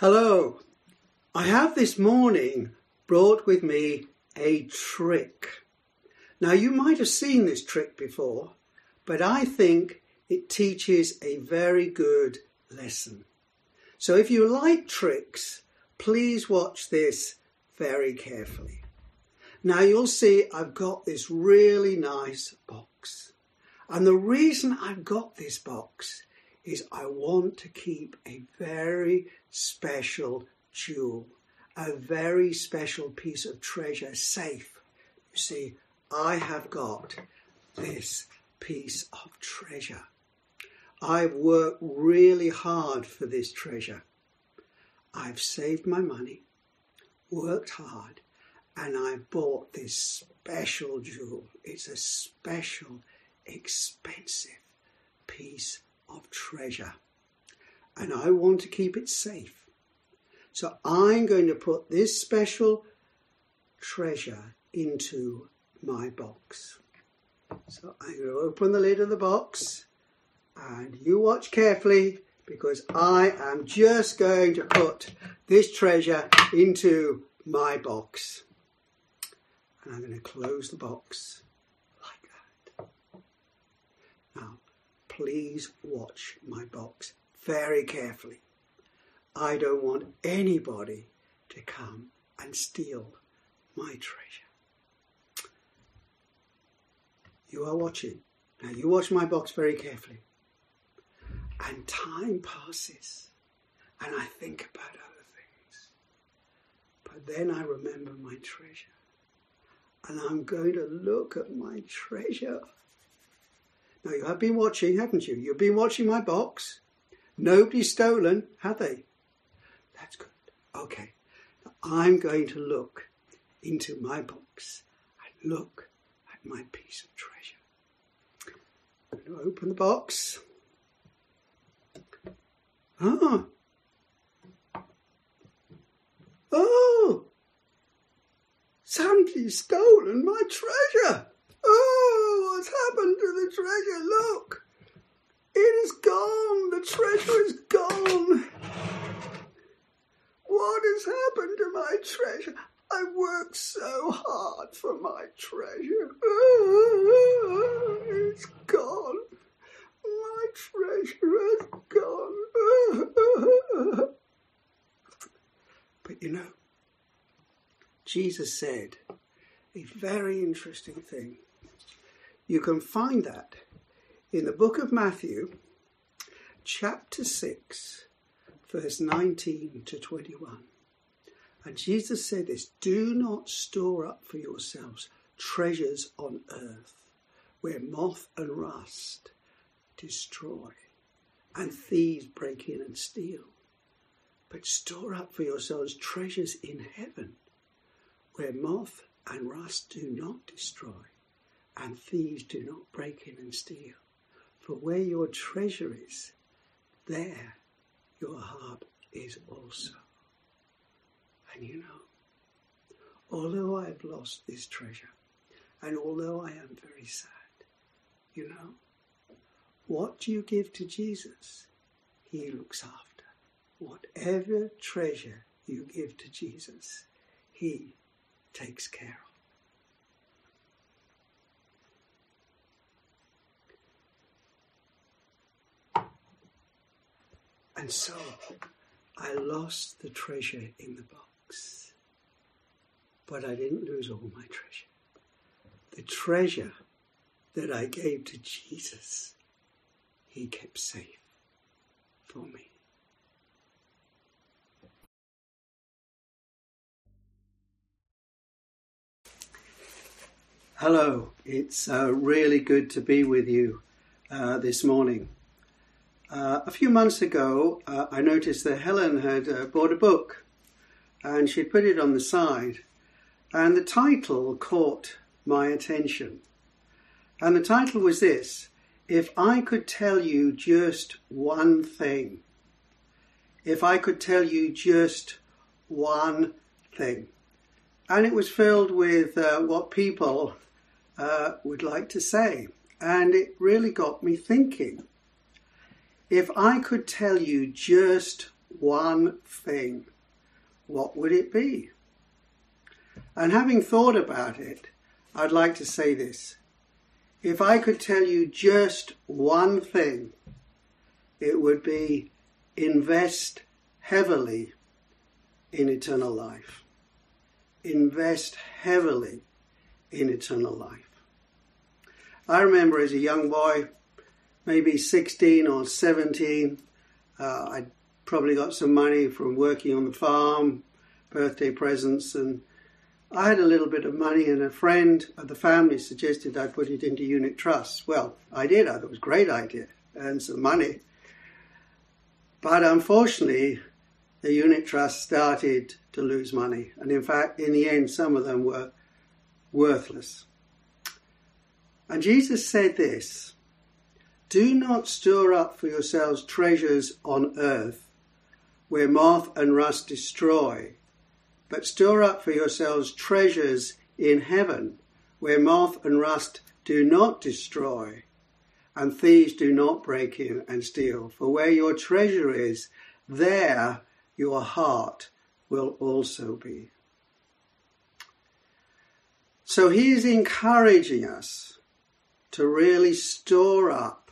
Hello. I have this morning brought with me a trick. Now, you might have seen this trick before, but I think it teaches a very good lesson. So, if you like tricks, please watch this very carefully. Now, you'll see I've got this really nice box. And the reason I've got this box is I want to keep a very special jewel, a very special piece of treasure safe. You see, I have got this piece of treasure. I've worked really hard for this treasure. I've saved my money, worked hard, and I bought this special jewel. It's a special, expensive piece of treasure. And I want to keep it safe. So I'm going to put this special treasure into my box. So I'm going to open the lid of the box and you watch carefully because I am just going to put this treasure into my box. And I'm going to close the box like that. Now, please watch my box very carefully. I don't want anybody to come and steal my treasure. You are watching. Now you watch my box very carefully. And time passes and I think about other things. But then I remember my treasure. And I'm going to look at my treasure now, you have been watching, haven't you? You've been watching my box. Nobody's stolen, have they? That's good. Okay. Now, I'm going to look into my box and look at my piece of treasure. I'm going to open the box. Ah. Oh! Somebody's stolen my treasure! Oh, what's happened to the treasure? Look, it is gone. The treasure is gone. What has happened to my treasure? I worked so hard for my treasure. Oh, it's gone. My treasure is gone. But you know, Jesus said a very interesting thing. You can find that in the book of Matthew, chapter 6, verse 19 to 21. And Jesus said this Do not store up for yourselves treasures on earth, where moth and rust destroy, and thieves break in and steal. But store up for yourselves treasures in heaven, where moth and rust do not destroy and thieves do not break in and steal. For where your treasure is, there your heart is also. And you know, although I have lost this treasure, and although I am very sad, you know, what you give to Jesus? He looks after. Whatever treasure you give to Jesus, He takes care of. And so I lost the treasure in the box. But I didn't lose all my treasure. The treasure that I gave to Jesus, He kept safe for me. Hello, it's uh, really good to be with you uh, this morning. Uh, a few months ago, uh, I noticed that Helen had uh, bought a book and she'd put it on the side, and the title caught my attention. And the title was this If I Could Tell You Just One Thing. If I Could Tell You Just One Thing. And it was filled with uh, what people uh, would like to say. And it really got me thinking if I could tell you just one thing, what would it be? And having thought about it, I'd like to say this. If I could tell you just one thing, it would be invest heavily in eternal life. Invest heavily in eternal life. I remember as a young boy, maybe 16 or 17, uh, I probably got some money from working on the farm, birthday presents, and I had a little bit of money, and a friend of the family suggested I put it into unit trusts. Well, I did. I thought it was a great idea, earn some money. But unfortunately, the unit trusts started to lose money, and in fact, in the end, some of them were worthless. And Jesus said this Do not store up for yourselves treasures on earth, where moth and rust destroy but store up for yourselves treasures in heaven, where moth and rust do not destroy, and thieves do not break in and steal. For where your treasure is, there your heart will also be. So he is encouraging us to really store up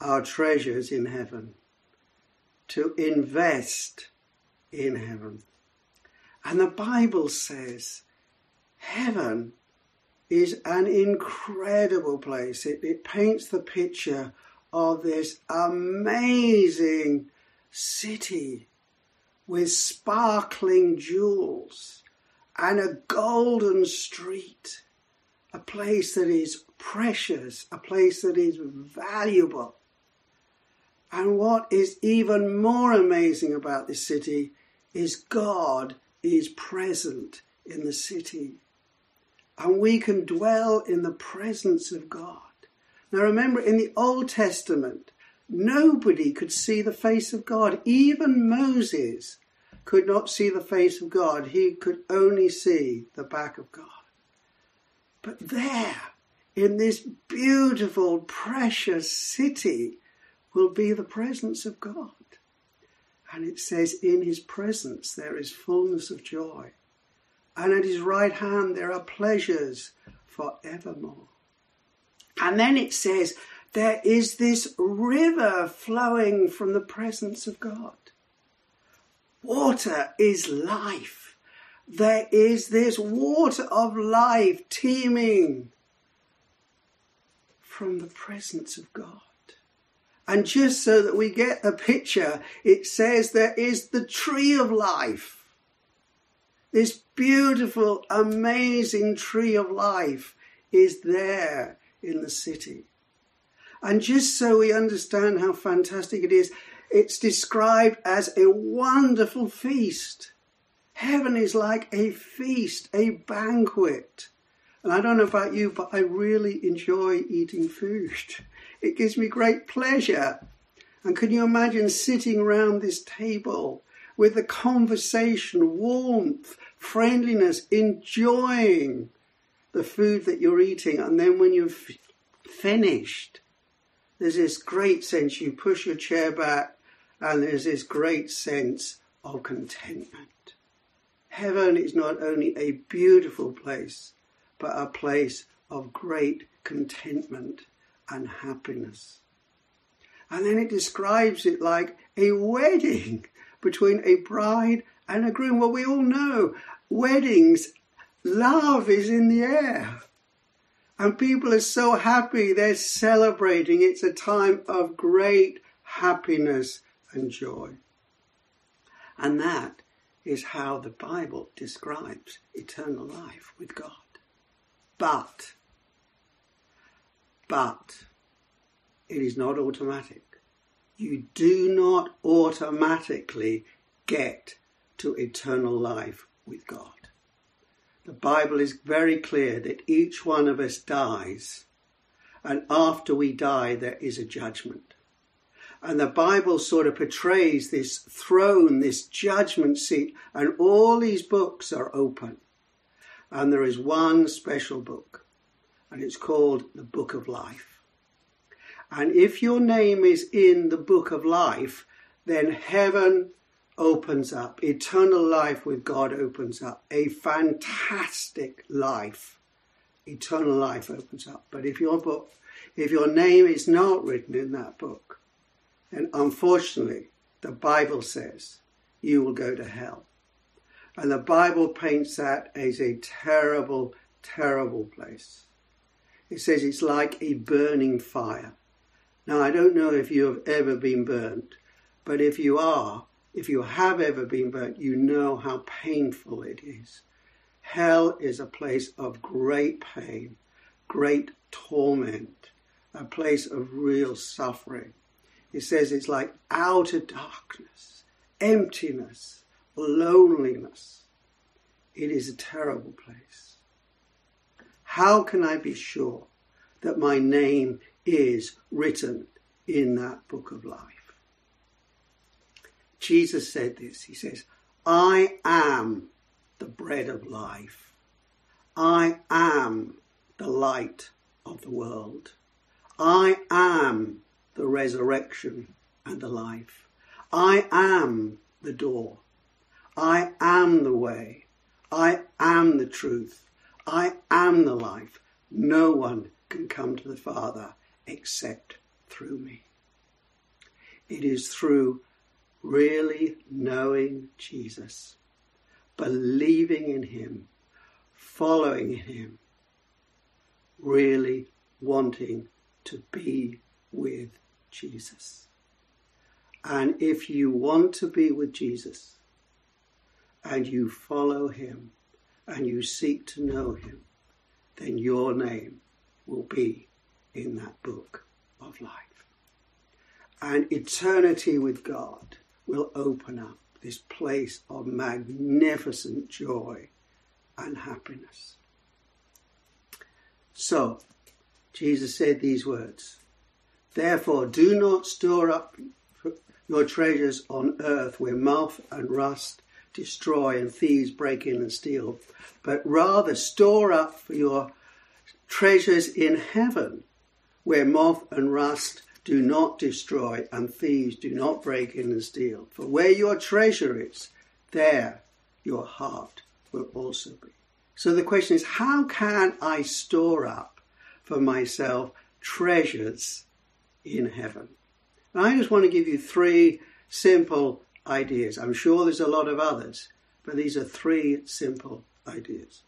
our treasures in heaven, to invest in heaven. And the Bible says heaven is an incredible place. It, it paints the picture of this amazing city with sparkling jewels and a golden street, a place that is precious, a place that is valuable. And what is even more amazing about this city is God is present in the city. And we can dwell in the presence of God. Now remember, in the Old Testament, nobody could see the face of God. Even Moses could not see the face of God. He could only see the back of God. But there, in this beautiful, precious city, will be the presence of God. And it says, In his presence there is fullness of joy. And at his right hand there are pleasures for evermore. And then it says, There is this river flowing from the presence of God. Water is life. There is this water of life teeming from the presence of God. And just so that we get a picture, it says there is the tree of life. This beautiful, amazing tree of life is there in the city. And just so we understand how fantastic it is, it's described as a wonderful feast. Heaven is like a feast, a banquet. And I don't know about you, but I really enjoy eating food. It gives me great pleasure. And can you imagine sitting around this table with the conversation, warmth, friendliness, enjoying the food that you're eating. And then when you've finished, there's this great sense you push your chair back and there's this great sense of contentment. Heaven is not only a beautiful place, but a place of great contentment and happiness. And then it describes it like a wedding between a bride and a groom. Well, we all know weddings, love is in the air. And people are so happy, they're celebrating. It's a time of great happiness and joy. And that is how the Bible describes eternal life with God. But but it is not automatic. You do not automatically get to eternal life with God. The Bible is very clear that each one of us dies, and after we die, there is a judgment. And the Bible sort of portrays this throne, this judgment seat, and all these books are open. And there is one special book and it's called the Book of Life. And if your name is in the Book of Life, then heaven opens up. Eternal life with God opens up. A fantastic life. Eternal life opens up. But if your book, if your name is not written in that book, then unfortunately, the Bible says you will go to hell. And the Bible paints that as a terrible, terrible place. It says it's like a burning fire. Now, I don't know if you have ever been burnt, but if you are, if you have ever been burnt, you know how painful it is. Hell is a place of great pain, great torment, a place of real suffering. It says it's like outer darkness, emptiness, loneliness. It is a terrible place. How can I be sure that my name is written in that book of life? Jesus said this. He says, I am the bread of life. I am the light of the world. I am the resurrection and the life. I am the door. I am the way. I am the truth. I am the life. No one can come to the Father except through me. It is through really knowing Jesus, believing in Him, following Him, really wanting to be with Jesus. And if you want to be with Jesus and you follow Him and you seek to know Him, then your name will be in that book of life. And eternity with God will open up this place of magnificent joy and happiness. So, Jesus said these words Therefore, do not store up your treasures on earth where moth and rust destroy and thieves break in and steal, but rather store up for your treasures in heaven where moth and rust do not destroy, and thieves do not break in and steal. For where your treasure is, there your heart will also be. So the question is, how can I store up for myself treasures in heaven? And I just want to give you three simple ideas. I'm sure there's a lot of others, but these are three simple ideas.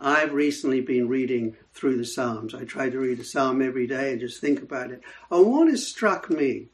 I've recently been reading through the Psalms. I try to read a psalm every day and just think about it. And what has struck me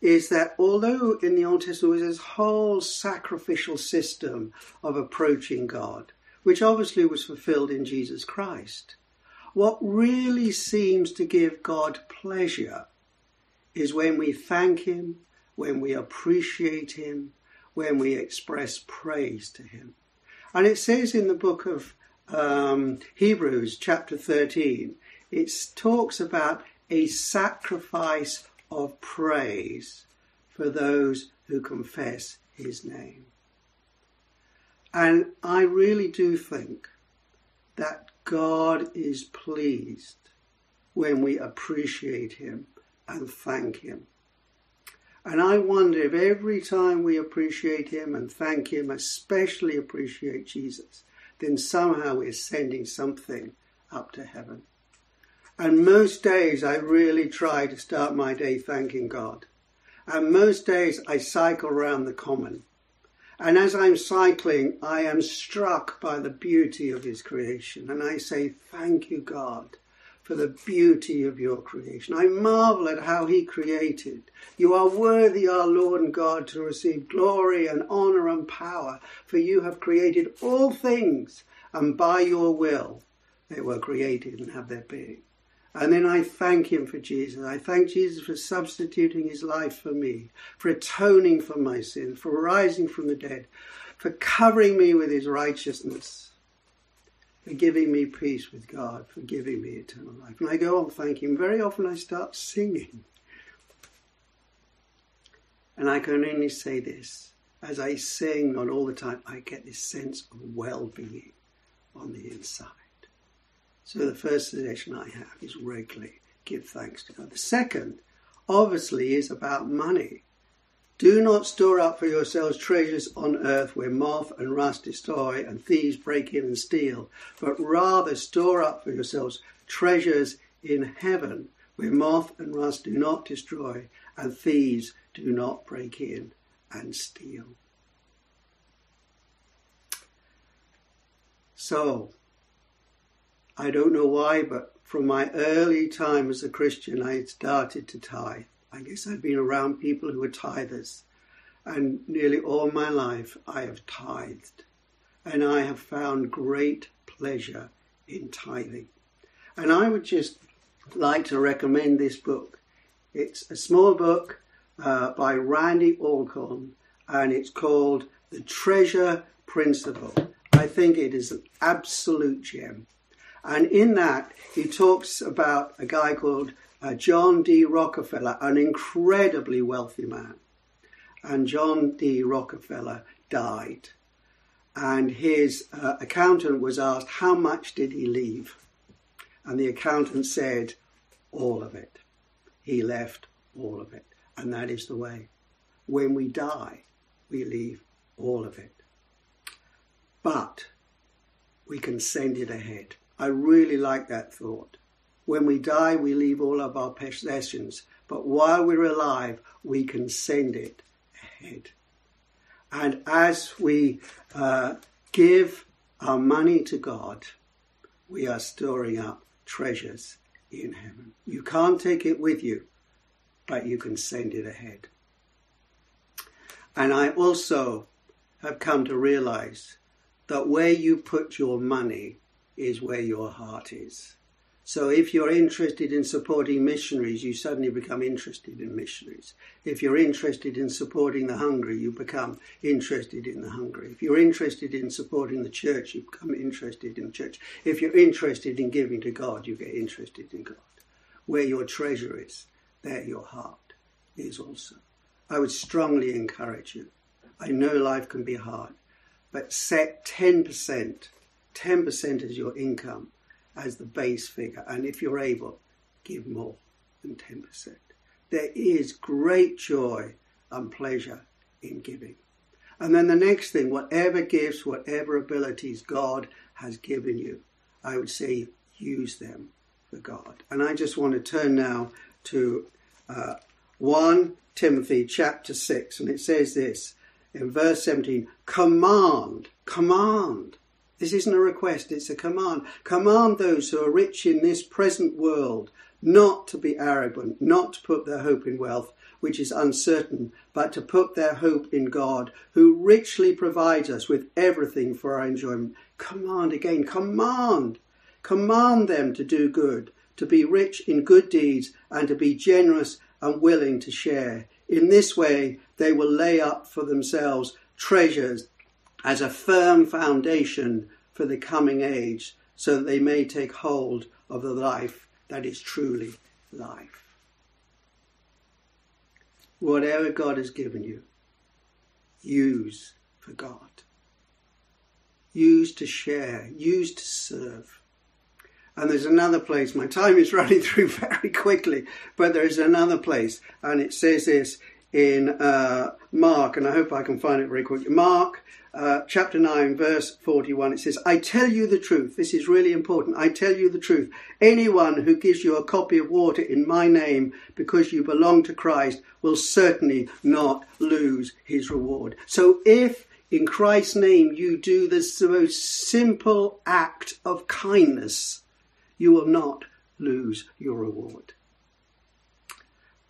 is that although in the Old Testament was this whole sacrificial system of approaching God, which obviously was fulfilled in Jesus Christ, what really seems to give God pleasure is when we thank Him, when we appreciate Him, when we express praise to Him. And it says in the book of um, Hebrews chapter 13, it talks about a sacrifice of praise for those who confess his name. And I really do think that God is pleased when we appreciate him and thank him. And I wonder if every time we appreciate him and thank him, especially appreciate Jesus, then somehow we're sending something up to heaven. And most days I really try to start my day thanking God. And most days I cycle around the common. And as I'm cycling, I am struck by the beauty of His creation. And I say, Thank you, God, for the beauty of your creation. I marvel at how He created. You are worthy, our Lord and God, to receive glory and honor and power, for you have created all things, and by your will they were created and have their being. And then I thank him for Jesus. I thank Jesus for substituting his life for me, for atoning for my sins, for rising from the dead, for covering me with his righteousness for giving me peace with God, for giving me eternal life. And I go on thanking Very often I start singing. And I can only say this as I sing, not all the time, I get this sense of well being on the inside. So the first suggestion I have is regularly give thanks to God. The second, obviously is about money. Do not store up for yourselves treasures on earth where moth and rust destroy and thieves break in and steal, but rather store up for yourselves treasures in heaven where moth and rust do not destroy and thieves do not break in and steal. So, I don't know why, but from my early time as a Christian, I had started to tithe. I guess I've been around people who are tithers, and nearly all my life I have tithed, and I have found great pleasure in tithing. And I would just like to recommend this book. It's a small book uh, by Randy Alcorn, and it's called The Treasure Principle. I think it is an absolute gem. And in that, he talks about a guy called uh, John D. Rockefeller, an incredibly wealthy man. And John D. Rockefeller died. And his uh, accountant was asked, How much did he leave? And the accountant said, All of it. He left all of it. And that is the way. When we die, we leave all of it. But we can send it ahead. I really like that thought. When we die, we leave all of our possessions, but while we're alive, we can send it ahead. And as we uh, give our money to God, we are storing up treasures in heaven. You can't take it with you, but you can send it ahead. And I also have come to realize that where you put your money is where your heart is. So if you're interested in supporting missionaries, you suddenly become interested in missionaries. If you're interested in supporting the hungry, you become interested in the hungry. If you're interested in supporting the church, you become interested in the church. If you're interested in giving to God, you get interested in God. Where your treasure is, there your heart is also. I would strongly encourage you. I know life can be hard, but set 10%, 10% as your income as the base figure. And if you're able, give more than 10%. There is great joy and pleasure in giving. And then the next thing, whatever gifts, whatever abilities God has given you, I would say use them for God. And I just want to turn now to uh, 1 Timothy chapter 6, and it says this in verse 17 Command, command this isn't a request, it's a command. Command those who are rich in this present world not to be arrogant, not to put their hope in wealth, which is uncertain, but to put their hope in God, who richly provides us with everything for our enjoyment. Command again, command. Command them to do good, to be rich in good deeds, and to be generous and willing to share. In this way, they will lay up for themselves treasures as a firm foundation for the coming age so that they may take hold of the life that is truly life. Whatever God has given you, use for God. Use to share, use to serve. And there's another place, my time is running through very quickly, but there's another place, and it says this in uh, Mark, and I hope I can find it very quickly. Mark uh, chapter 9, verse 41, it says, I tell you the truth. This is really important. I tell you the truth. Anyone who gives you a copy of water in my name because you belong to Christ will certainly not lose his reward. So if in Christ's name you do this most simple act of kindness, you will not lose your reward.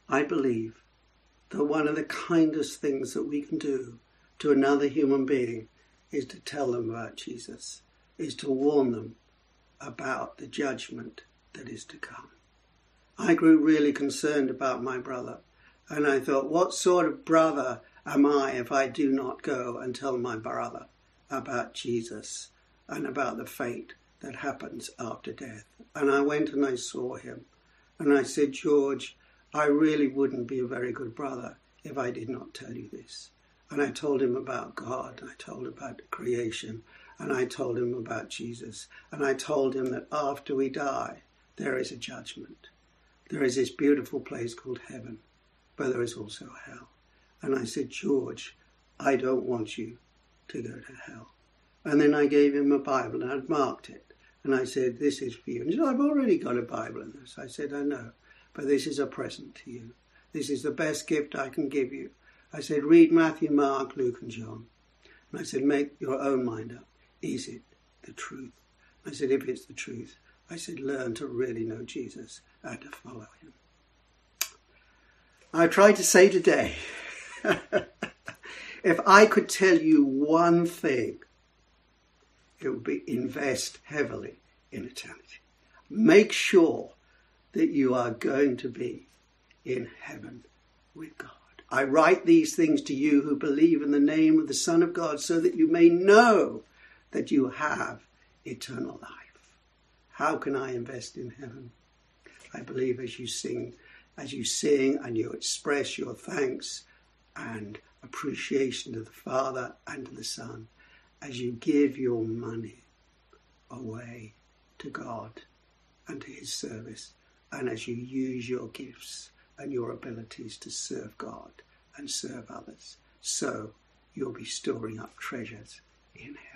I believe that one of the kindest things that we can do to another human being is to tell them about Jesus, is to warn them about the judgment that is to come. I grew really concerned about my brother, and I thought, what sort of brother am I if I do not go and tell my brother about Jesus and about the fate that happens after death? And I went and I saw him, and I said, George, I really wouldn't be a very good brother if I did not tell you this. And I told him about God, I told him about creation, and I told him about Jesus, and I told him that after we die, there is a judgment. there is this beautiful place called heaven, but there is also hell. And I said, George, I don't want you to go to hell. And then I gave him a Bible and I'd marked it. And I said, This is for you. And he said, I've already got a Bible in this. I said, I know, but this is a present to you. This is the best gift I can give you. I said, Read Matthew, Mark, Luke, and John. And I said, Make your own mind up. Is it the truth? I said, If it's the truth, I said, Learn to really know Jesus and to follow him. I tried to say today, if I could tell you one thing it would be invest heavily in eternity. Make sure that you are going to be in heaven with God. I write these things to you who believe in the name of the Son of God so that you may know that you have eternal life. How can I invest in heaven? I believe as you sing, as you sing and you express your thanks and appreciation to the Father and to the Son as you give your money away to God and to His service, and as you use your gifts and your abilities to serve God and serve others, so you'll be storing up treasures in heaven.